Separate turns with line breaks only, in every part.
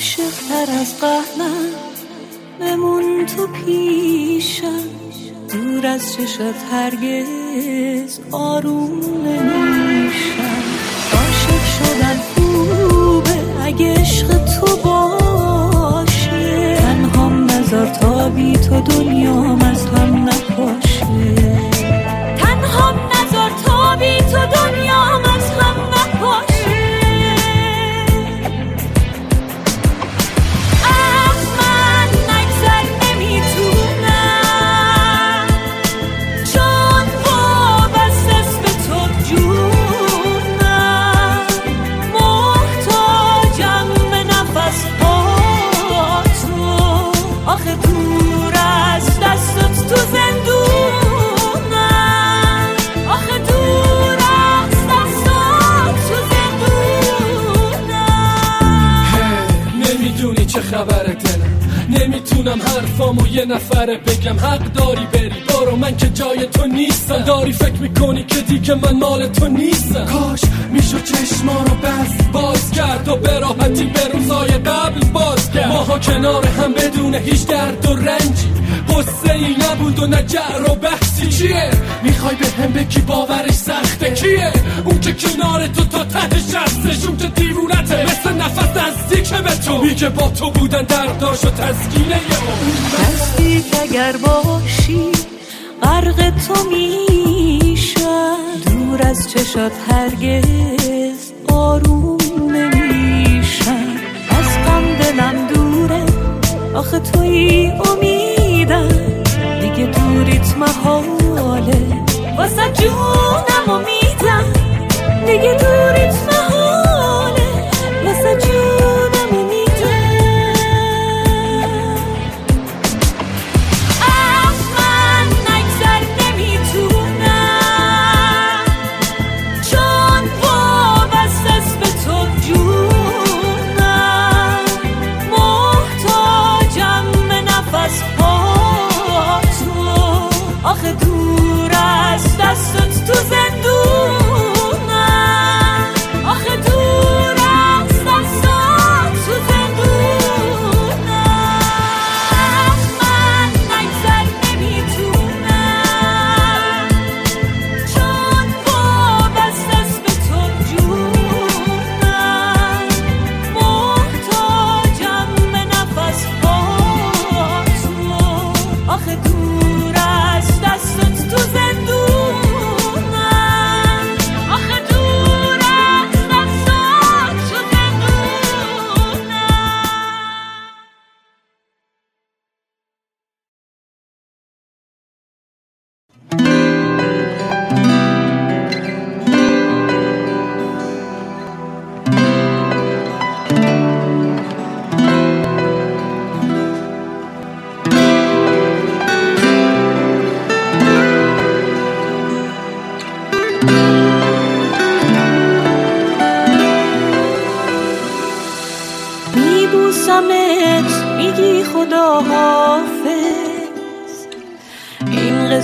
عاشق تر از قهرم بمون تو پیشم. دور از چشت هرگز آروم نمیشم. عاشق شدن خوبه اگه عشق تو باشه. تنهام نظر تا بی تو دنیام از هم
حرفامو یه نفره بگم. حق داری بری. برو من که جای تو نیستم. داری فکر می‌کنی که دیگه من مال تو نیستم. کاش میشو چشما رو بس باز کرد و به راحتی به روزای قبل باز کرد. ماها کنار هم بدون هیچ درد و رنجی. قصه ای نبود و نه جر و بحثی چیه؟ می‌خوای به هم بگی باورش سخته. کیه؟ اون که کنار تو تا ته شستش اون که دیوونته. مثل نفس نزدیک به تو. میگه با تو بودن درداش و تسکینه
نزدیک اگر باشی غرق تو میشم. دور از چشات هرگز آروم نمیشم. از غم دلم دوره آخه توی امیدم. دوریت محاله. واسه جونم امیدم. دیگه دوریت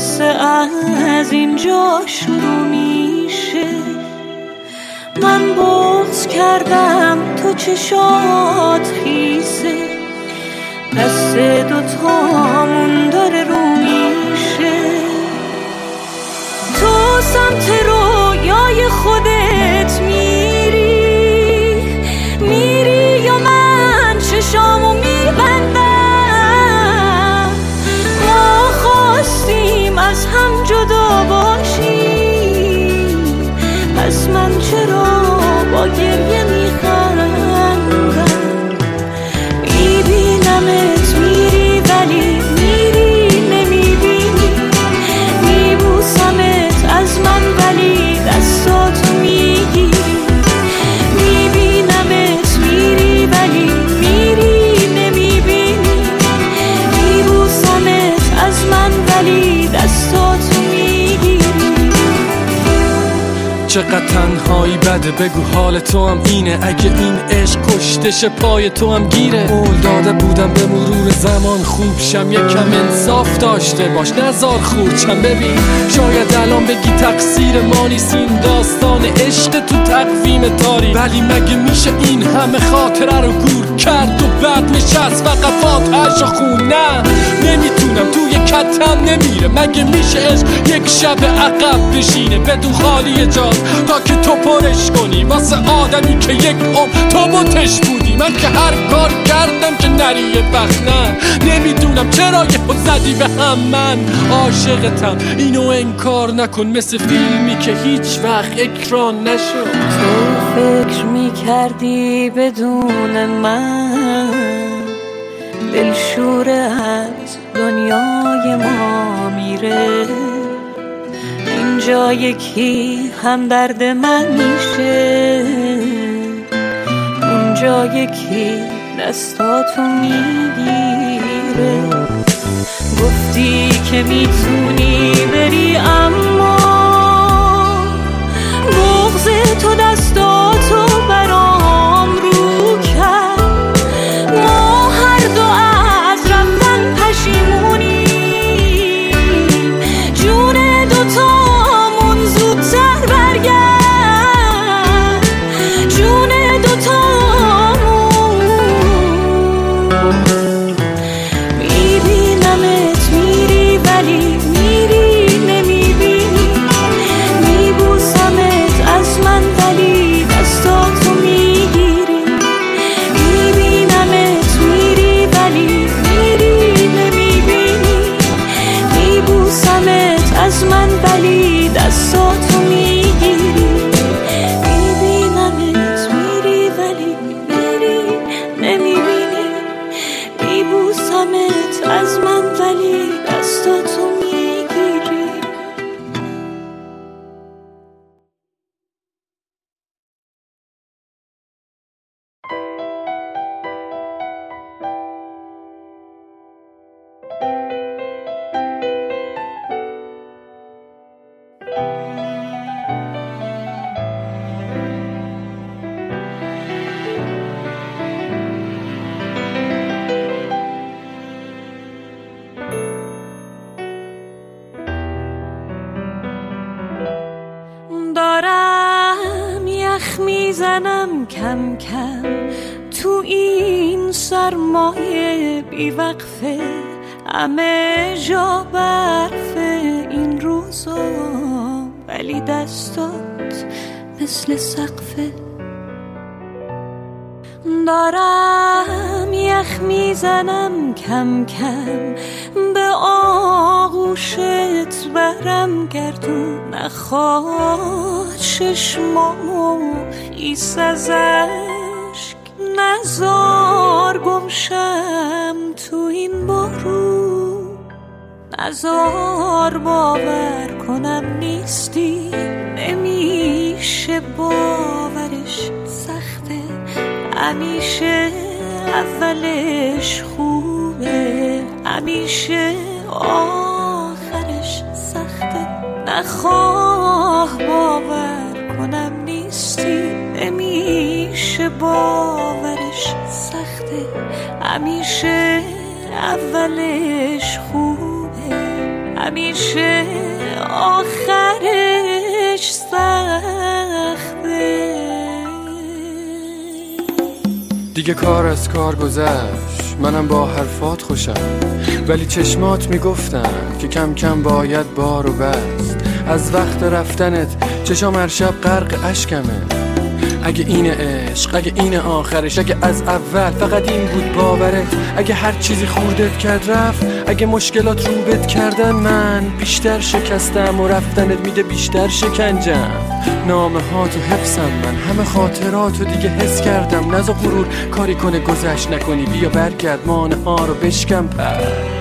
قصه از اینجا شروع میشه. من بغز کردم تو چشات خیسه. دست دوتامون داره رو میشه. تو سمت رویای خودت
چقدر تنهایی بده بگو حال تو هم اینه. اگه این عشق کشتش پای تو هم گیره. قول داده بودم به مرور زمان خوب شم یکم انصاف داشته باش. نزار خورچم ببین. شاید الان بگی تقصیر ما نیست. این داستان عشق تو تقویم تاری ولی مگه میشه این همه خاطره رو گور کرد و بعد نشست فقط فاتحش خون نه نمی‌تونم توی کتم نمیره مگه میشه عشق یک شب عقب بشینه بدون خالی جا تا که تو پرش کنی واسه آدمی که یک عمر تو بوتش بودی. من که هر کار کردم که نری یه وقت نه. نمی‌دونم چرا یه زدی به هم. من عاشقتم. اینو انکار نکن مثل فیلمی که هیچ وقت اکران نشد.
تو فکر می‌کردی بدون من؟ دلشور از دنیای ما میره. اینجا یکی هم درد من میشه. اونجا یکی دستاتو می‌گیره. گفتی که می‌تونی بری اما همه جا برف این روزا ولی دستات مثل سقفه دارم یخ می‌زنم کم کم به آغوشت برم گردون. نخواد ششمامو خیس از اشک نزار گمشم تو این بارون. نزار باور کنم نیستی. نمیشه باورش سخته. همیشه اولش خوبه. همیشه آخرش سخته. نخواه باور کنم نیستی. نمیشه باورش سخته. همیشه اولش خوبه. همیشه آخرش سخته.
دیگه کار از کار گذشت. منم با حرفات خوشم. ولی چشمات می‌گفتن که کم کم باید بارو بست. از وقت رفتنت چشام هر شب غرق اشکمه. اگه این عشق اگه این آخرش اگه از اول فقط این بود باورت اگه هر چیزی خوردت کرد رفت اگه مشکلات روبت کردن من بیشتر شکستم و رفتنت میده بیشتر شکنجم. نامه ها تو حفظم من همه خاطراتو دیگه حس کردم. نزا غرور کاری کنه گذشت نکنی بیا برگرد مانه ها رو بشکم. پس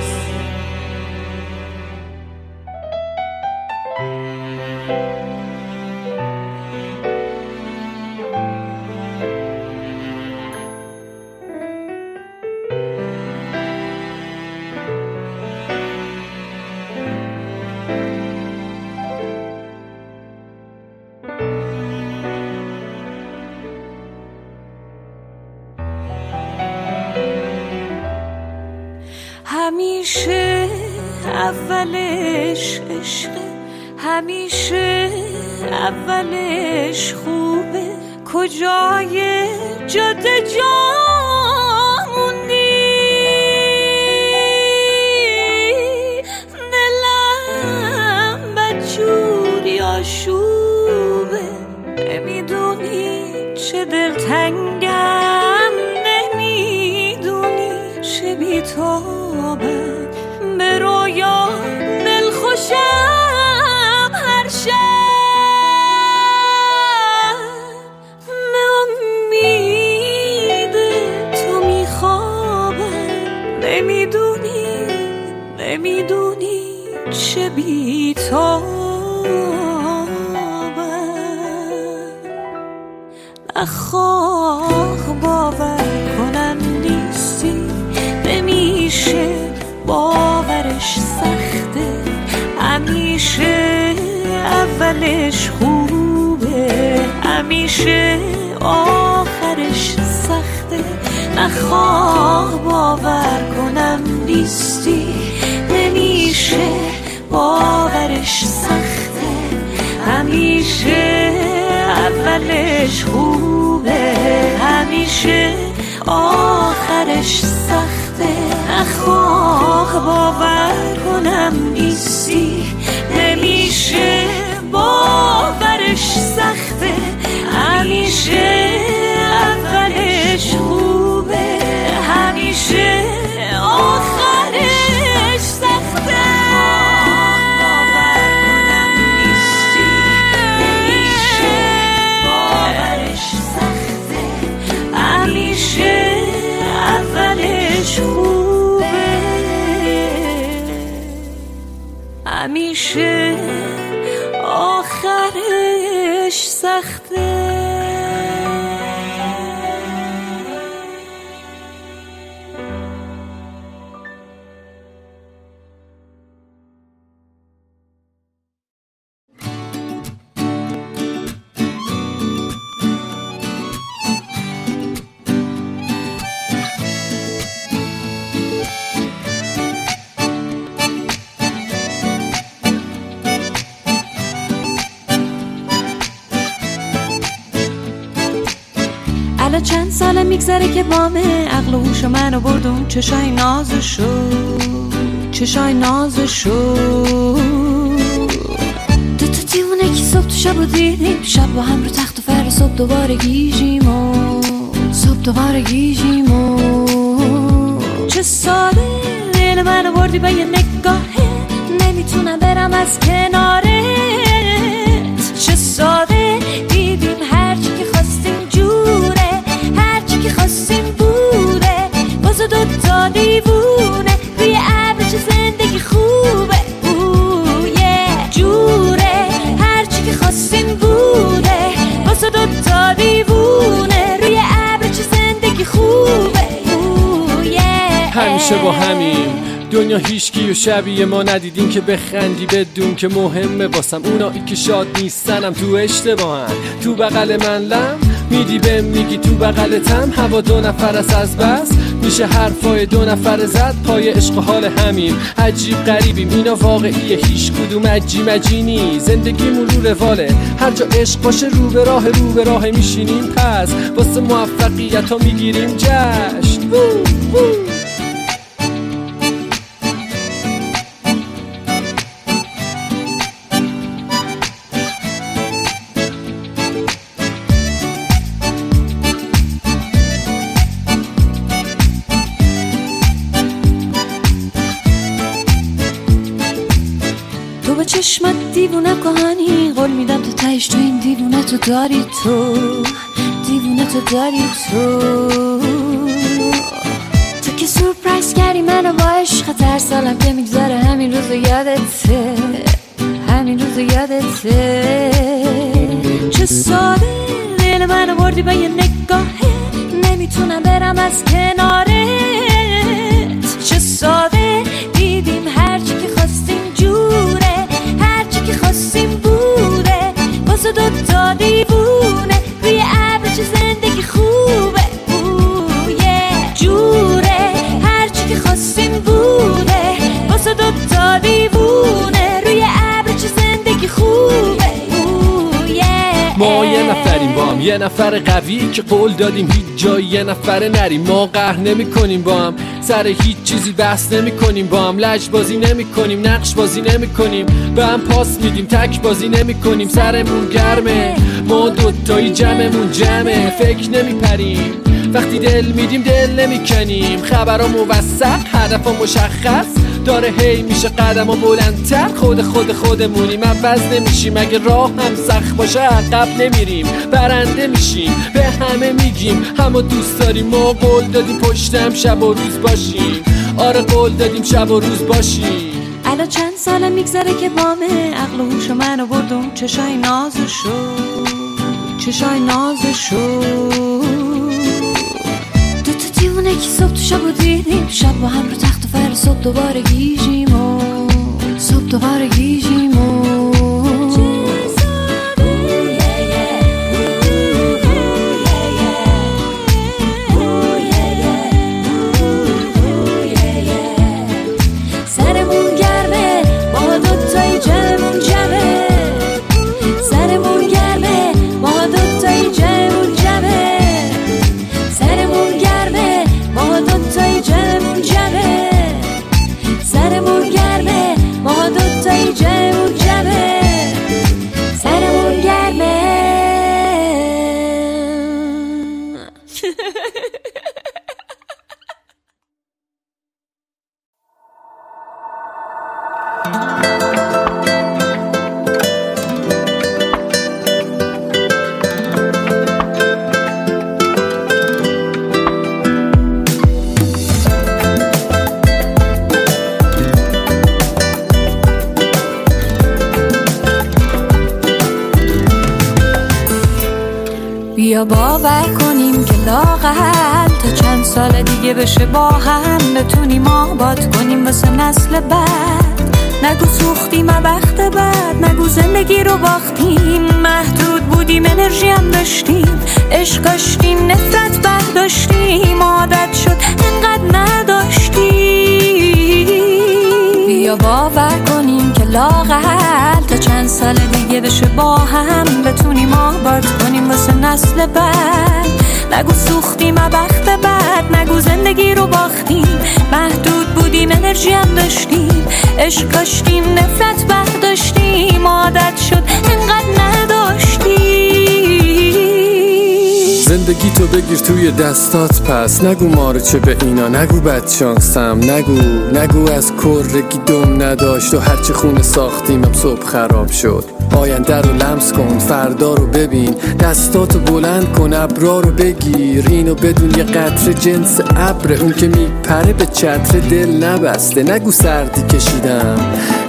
باور کنم نیستی. نمیشه باورش سخته. همیشه اولش خوبه. همیشه آخرش سخته. نخواه باور کنم نیستی. آخرش سخته. میگذره که بامه عقل و هوش منو برد اون چشای نازشو چشای نازشو دو تا دیوونه که صبح تو شب دیدیم شب با هم رو تخت و فر صبح دوباره گیجیم و صبح دوباره گیجیم و چه ساله دل منو بردی به یه نگاهه نمی‌تونم برم از کنارت. چه ساده باز دو تا دیوونه. روی ابر چه زندگی خوبه. اوه یه جوره. هرچی که خواستیم بوده. باز دو تا دیوونه. روی ابر چه زندگی خوبه. اوه یه
همیشه با همیم. دنیا هیچکی و شبیه ما ندیدین که بخندی بدون که مهمه. واسم اونایی که شاد نیستنم تو اشتباهن. تو بغل من لم میدی به میگی تو بغلتم. هوا دو نفر است از بس. میشه حرفای دو نفر زد. پای عشق حال همیم. عجیب غریبیم. اینا واقعیه هیچ کدوم عجی مجینی زندگیمون رو رواله. هر جا عشق باشه رو به راه رو به راه میشینیم. پس واسه موفقیت ها می‌گیریم جشن.
چشمت دیوونه کهانی قول میدم تو تهش تو این دیوونه تو داری تو. دیوونه تو داری تو. تو که سورپرایز کردی منو با عشق هر سالم که میگذره همین روز یادته. همین روز یادته. چه ساده دل منو بردی با یه نگاهه. نمی‌تونم برم از کنارت
هم یه نفر قوی که قول دادیم هیچ جای یه نفر نریم. ما قهر نمی کنیم با هم. سر هیچ چیزی بحث نمی کنیم با هم. لج بازی نمی کنیم نقش بازی نمی کنیم به هم پاس میدیم. تک بازی نمی کنیم سرمون گرمه. ما دوتایی جمعمون جمعه. فکر نمی پریم وقتی دل میدیم دل نمی‌کنیم. خبرها موثق هدف مشخص داره هی میشه قدم و بلندتر. خود خود خودمونیم عوض نمیشیم. اگه راه هم سخت باشه عقب نمیریم. برنده میشیم به همه میگیم. همه دوست داریم ما قول دادیم پشتم شب و روز باشیم. آره قول دادیم شب و روز باشیم.
الان چند سال میگذره که بامه عقل و هوش منو بردم چشای نازشو چشای نازشو دیوونه که صبح تو شب و دیدیم. شب با هم رو تخت و فر صبح دوباره گیجیم و صبح دوباره گیجیم و بیا باور کنیم که لاغل تا چند سال دیگه بشه با هم. بتونیم آباد کنیم واسه نسل بعد. نگو سوختیم وقت بعد. نگو زندگی رو باختیم. محدود بودیم انرژی هم داشتیم. عشق داشتیم نفرت برداشتیم. عادت شد انقدر نداشتیم. بیا باور کنیم که لاغل تا چند سال دیگه بشه با هم بتونیم آباد کنیم واسه نسل بعد. نگو سوختیم وقت بعد نگو زندگی رو باختیم. محدود بودیم انرژی هم داشتیم. عشق داشتیم نفرت برداشتیم. عادت شد انقدر نداشتیم.
زندگی تو بگیر توی دستات پس. نگو ماره چه به اینا نگو بد شانسم نگو نگو از کرگی دم نداشت و هرچی خونه ساختیمم صبح خراب شد. آینده رو لمس کن فردا رو ببین. دستاتو بلند کن ابرا رو بگیر. اینو بدون یه قطره جنس ابر. اون که میپره به چتر دل نبسته. نگو سردی کشیدم.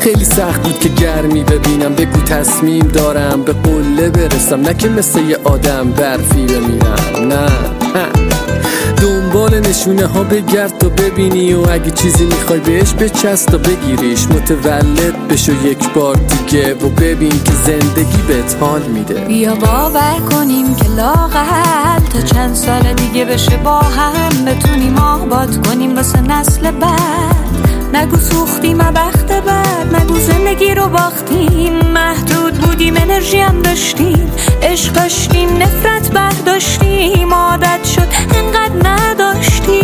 خیلی سخت بود که گرمی ببینم. بگو تصمیم دارم به قله برسم. نه که مثل یه آدم برفی بمیرم نه. دنبال نشونه ها بگرد تا ببینی و اگه چیزی می‌خوای بهش بچست تا بگیریش. متولد بشو یک بار دیگه و ببین که زندگی بهت حال میده.
بیا باور کنیم که لاغل تا چند سال دیگه بشه با هم. بتونیم آباد کنیم واسه نسل بعد. نگو سوختیم وقت بعد نگو زندگی رو باختیم. محدود بودیم انرژی هم داشتیم. عشق داشتیم نفرت برداشتیم. عادت شد انقدر نداشتیم.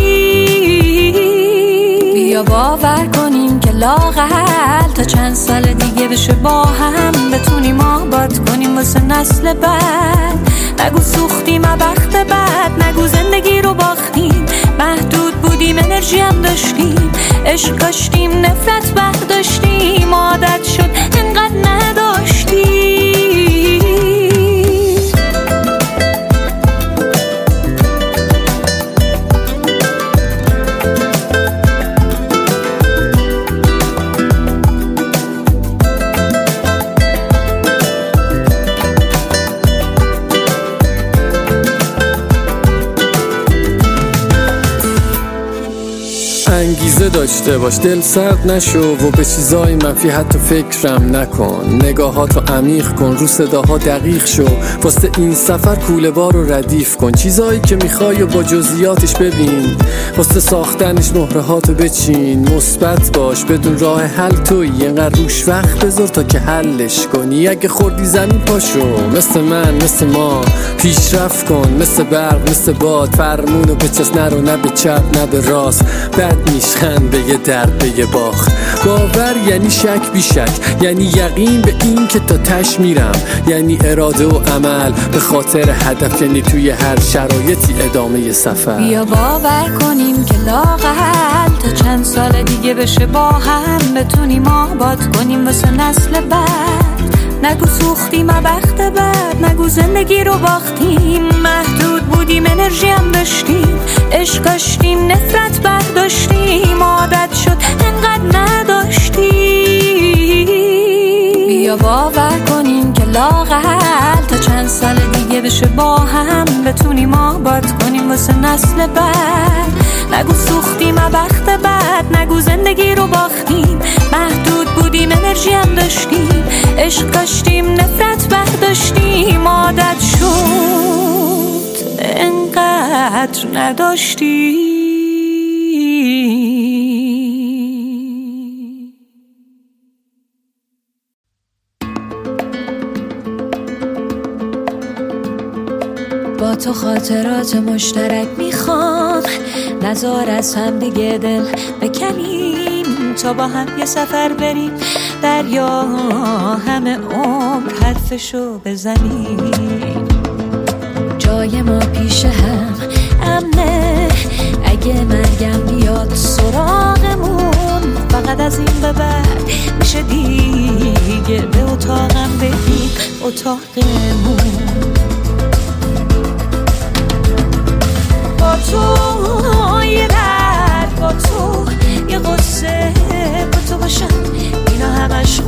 بیا باور کنیم که لاغل تا چند سال دیگه بشه با هم. بتونیم آباد کنیم واسه نسل بعد. نگو سوختیم وقت بعد نگو زندگی رو باختیم. محدود بودیم انرژی هم داشتیم. عشق داشتیم نفرت برداشتیم. عادت شد انقدر نداشتیم.
داشته باش دل سرد نشو و به چیزای منفی حتی فکرم نکن. نگاهاتو عمیق کن رو صداها دقیق شو. واسه این سفر کوله بار رو ردیف کن. چیزایی که می‌خوای و با جزئیاتش ببین. واسه ساختنش مهرهاتو بچین. مثبت باش بدون راه حل توی. اینقدر روش وقت بذار تا که حلش کنی. اگه خوردی زمین پاشو. مثل من مثل ما. پیشرفت کن. مثل برق مثل باد. فرمونو به چست نرو نه به چپ نه به راست. بد میشخند درد به یه باخت باور یعنی شک بی شک یعنی یقین به این که تا تش میرم. یعنی اراده و عمل به خاطر هدف یعنی توی هر شرایطی ادامه سفر.
بیا باور کنیم که لاقل تا چند سال دیگه بشه با هم بتونیم آباد کنیم واسه نسل بعد. نگو سوختیم بخت بعد نگو زندگی رو باختیم محدود بودیم انرژی هم داشتیم. عشق داشتیم نفرت برداشتیم. عادت شد انقدر نداشتیم. بیا باور کنیم که لاقل تا چند سال دیگه بشه با هم. بتونیم آباد کنیم واسه نسل بعد. نگو سوختیم بخت بعد. نگو زندگی رو باختیم. محدود بودیم انرژی هم داشتیم. عشق داشتیم نفرت برداشتیم. عادت شد. انقدر نداشتیم با تو خاطرات مشترک می‌خوام نزار از هم دیگه دل بکنیم. تا با هم یه سفر بریم دریا همه عمر حرفشو بزنیم. جای ما پیش هم. امنه اگه مرگم بیاد سراغمون. فقط از این به بعد میشه دیگه به اتاقم بگیم اتاقمون. با تو یه درد با تو یه قصه با تو باشم. اینا همش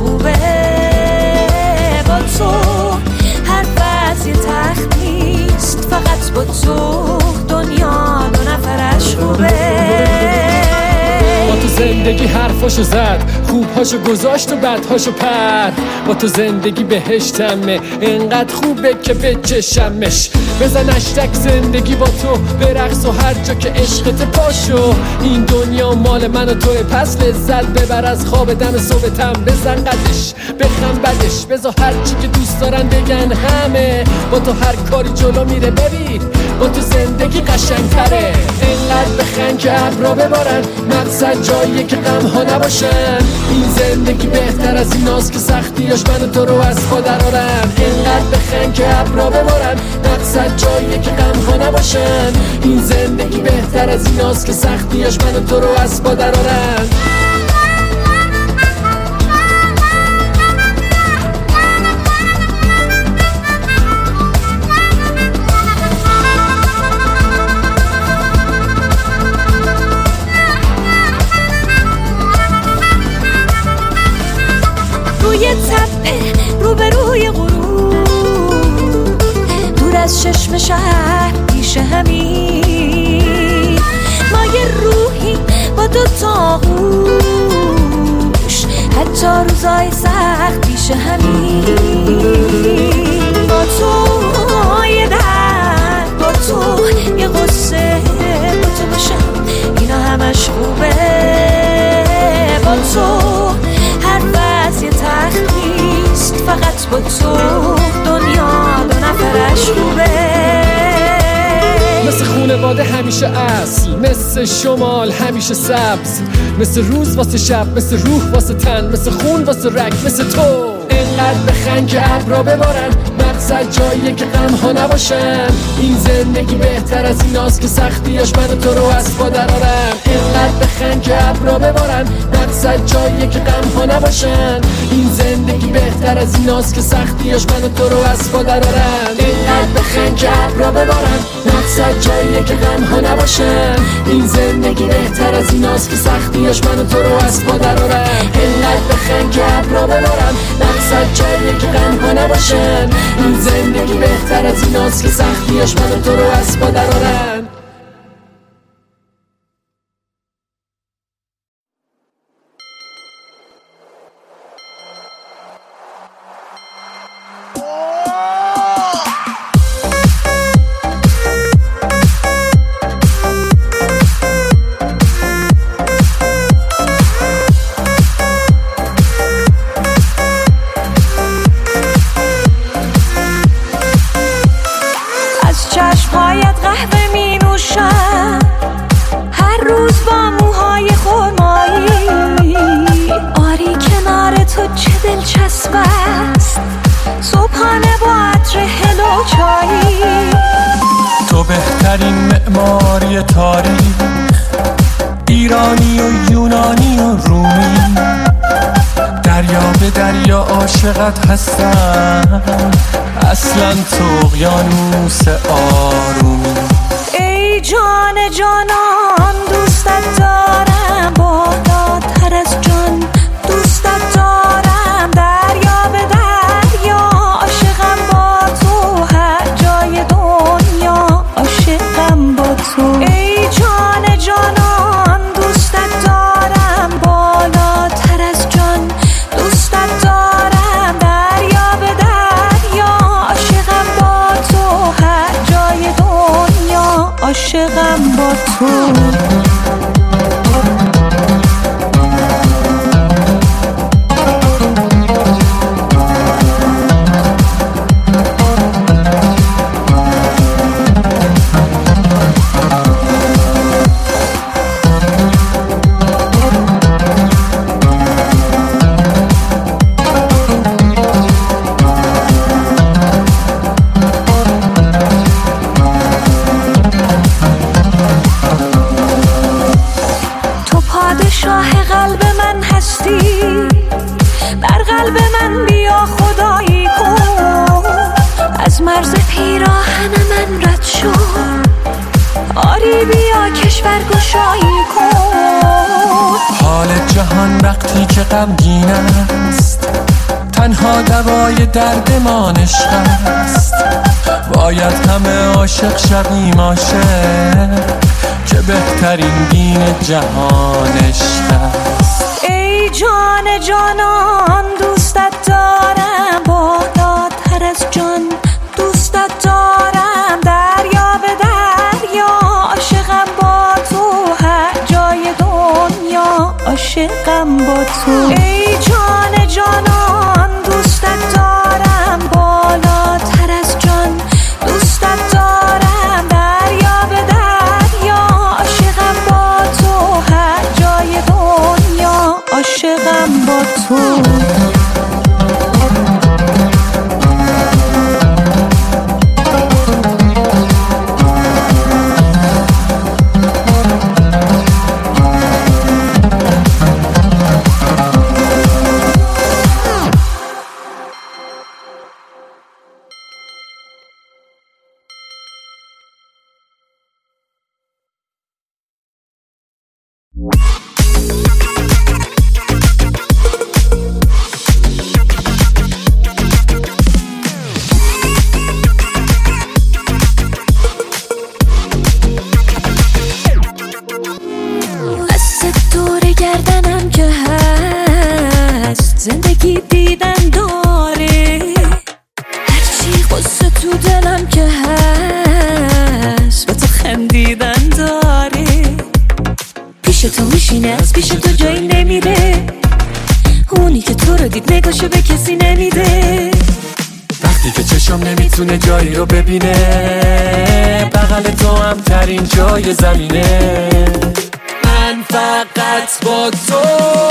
زندگی حرفاشو زد خوبهاشو گذاشت و بدهاشو پر. با تو زندگی بهشتمه انقدر خوبه که بچشمش بزن اشتک زندگی با تو برقص و هر جا که عشقت پاشو. این دنیا مال من و توه پس لذت ببر از خواب دم صبحتم. بزن قدش بخم بدش. بزا هر چی که دوست دارن بگن همه. با تو هر کاری جلو میره. ببین با تو زندگی قشنگتره. انقدر بخن که ابرا ببارن مقصد جاییه که غم ها نباشن. این زندگی بهتر از ایناست که سختیاش من تو رو از پا درارن انقدر بخن که ابرا ببارن مقصد جاییه که غم ها نباشن. این زندگی بهتر از ایناست که سختیاش من تو رو از پا درارن
روی تپه روبروی غروب. دور از چشم شهر پیش همین. ما یه روحی با دو تا گوش حتی روزای سخت پیش همین. با تو یه درد با تو یه قصه با تو باشم اینا همش خوبه. با تو با تو دنیا دو نفرش خوبه.
مثل خونواده همیشه اصل مثل شمال همیشه سبز. مثل روز واسه شب مثل روح واسه تن مثل خون واسه رگ مثل تو. انقدر بخن که ابرا ببارن. مقصد جاییه که غم ها نباشن این زندگی بهتر از ایناست که سختیاش من تو رو از پا درارن انقدر بخن که ابرا ببارن مقصد جاییه که غم ها نباشن این زندگی بهتر از ایناست که سختیاش من تو رو از پا درارن انقدر بخن که ابرا ببارن مقصد جاییه که غم ها نباشن این زندگی بهتر از ایناست که سختیاش من تو رو از پا درارن که ابرا ببارن مقصد جاییه که غم ها نباشن. این زندگی بهتر از ایناست که سختیاش من و تو رو از پا درارن وقتی که غمگین است تنها دوای دردمان عشق است باید همه عاشق شقیم عاشق که بهترین دین جهان عشق است
ای جان جانان دوستت دارم با دادتر از جان. عاشقم با تو. ای جان جانان you می‌تونه جایی رو
ببینه. بغل تو هم ترین جای زمینه. من فقط با تو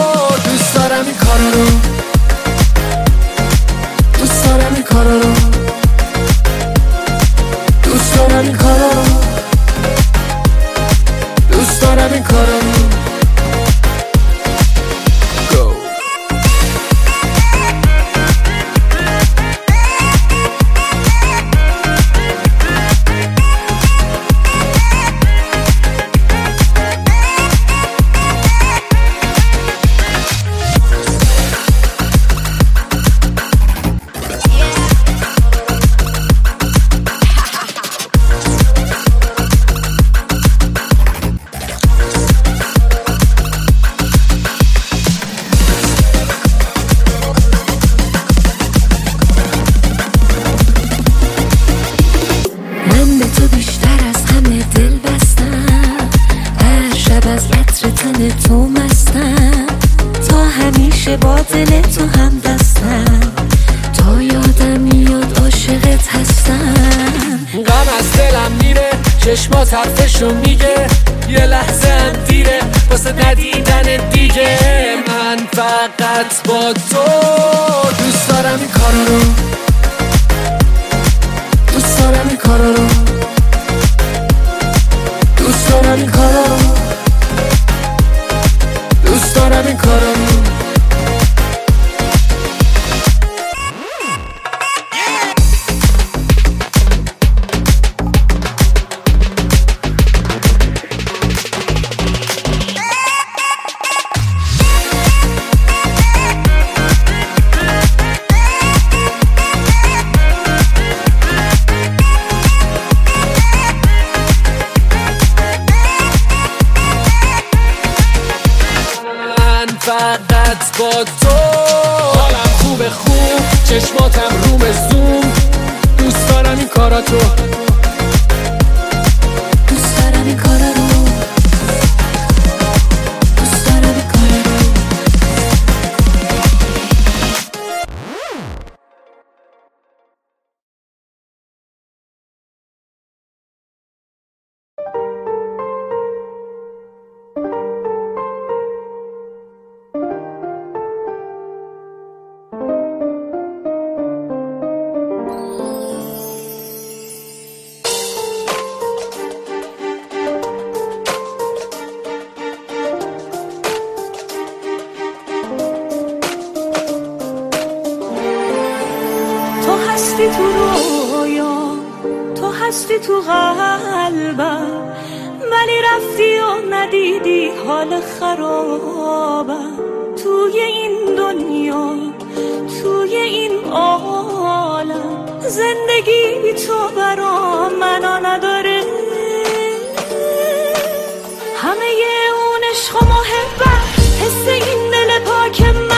ولی رفتی و ندیدی حال خرابم. توی این دنیا توی این عالم. زندگی تو برا منو نداره. همه اون عشق و محبت حس این دل پاک من.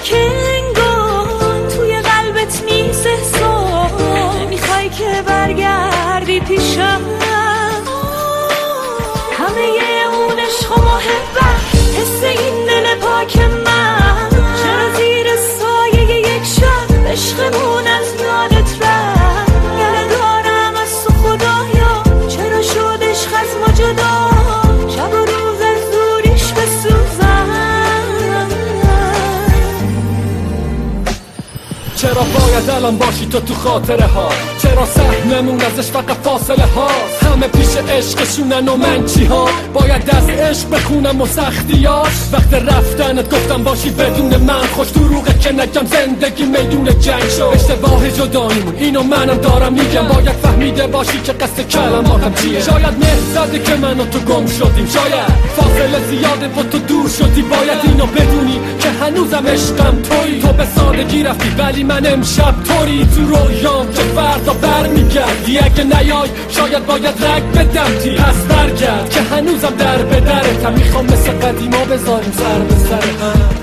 kiss الان باشی تو تو خاطره ها. چرا سهممون ازش فقط فاصله هاست همه پیش عشقشونن و من چی ها؟ باید از عشق بخونم و سختیاش وقت رفتنت گفتم باشی بدون من. خوش دروغه که نگم زندگی میدون جنگ شد اشتباه جداییمون اینو منم دارم میگم. باید فهمیده باشی که قصد کلماتم چیه. شاید مهر زده که من و تو گم شدیم. شاید فاصله زیاده با تو دور شدی. باید اینو بدونی که هنوزم عشقم توی تو به سادگی رفتی ولی من امشب طوری تو رویام که فردا برمیگردی. اگه نیای شاید باید رگ بدم تی پس برگرد که هنوزم در به درتم. می‌خوام مثل قدیما بذاریم سر به سر هم.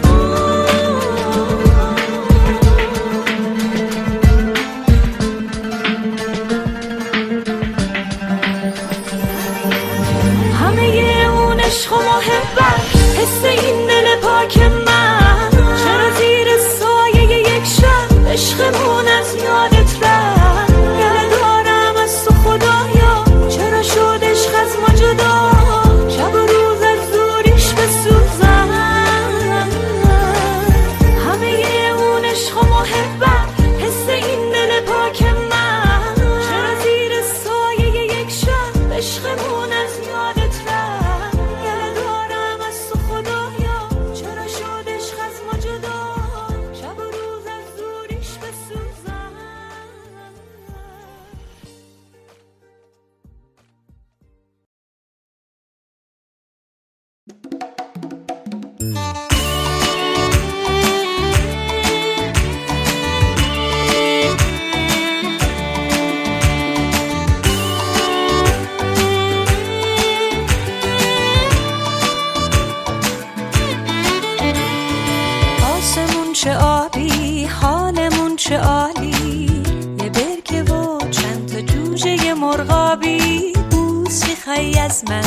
چه عالی یه برکه و چند تا جوجه مرغابی. بوس می‌خوای از من؟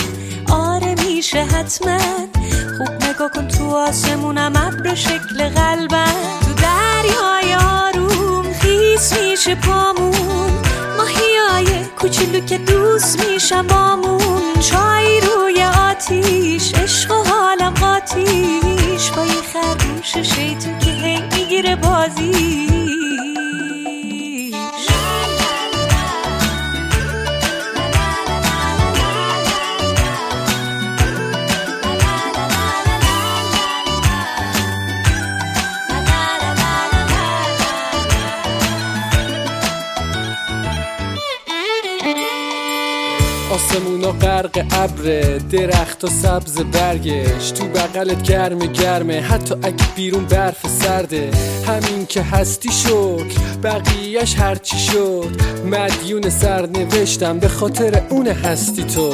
آره میشه حتما. خوب نگاه کن تو آسمونم ابر شکل قلبم. تو دریای آروم خیس میشه پامون. ماهیای کوچولو که دوست میشم بامون. چای روی آتیش عشق و حالم قاتیش با یه خرگوش شیطون که هی می‌گیره بازی
آسمونا غرق ابر درخت و سبز برگش. تو بغلت گرم گرمه حتی اگه بیرون برف سرده. همین که هستی شکر بقیهش هرچی شد. مدیون سرنوشتم به خاطر اون هستی تو.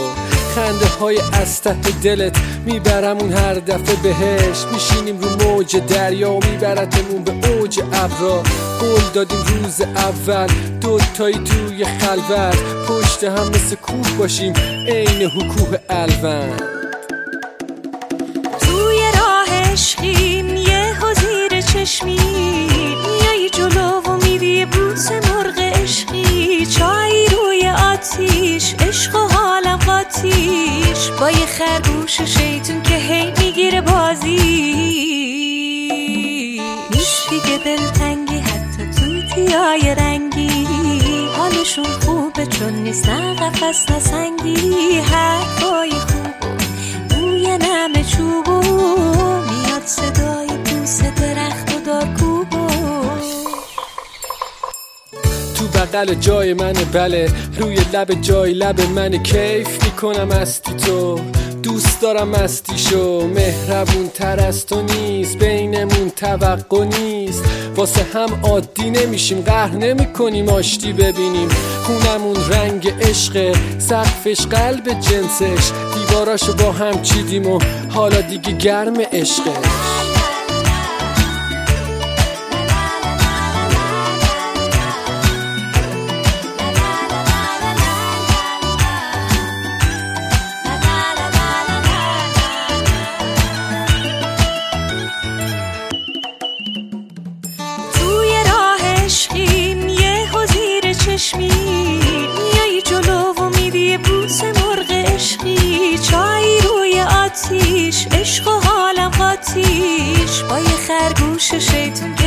خنده های از ته دلت می‌برم اون هر دفعه بهش میشینیم رو موج دریا و میبرتمون به اوج ابرا. قول دادیم روز اول دوتایی توی خلوت. پشت هم مثل کوه باشیم عین حکوه الوند.
توی راه عشقیم یه زیر چشمی میای جلو و میری بوس مرغ عشقی. چای روی آتیش عشق و حالم قاتیش با یه خرگوش شیطون که هی می‌گیره بازی. نیست دیگه دلتنگی حتی توتیای رنگی. حالشون خوبه چون نیست نه قفص نه سنگی. حرفای خوب بوی نم چوب و میاد صدای بوس درخت. و دارکوب و
تو بغل جای منه بله. روی لب جای لب من کیف می‌کنم استی تو دوست دارم استیشو مهربون تر از تو نیست بینمون توقع نیست. واسه هم عادی نمیشیم قهر نمی‌کنیم آشتی ببینیم. خونمون رنگ عشق سقفش قلب جنسش. دیواراشو با هم چیدیم و حالا دیگه گرم عشقش.
آتیش عشق و حالم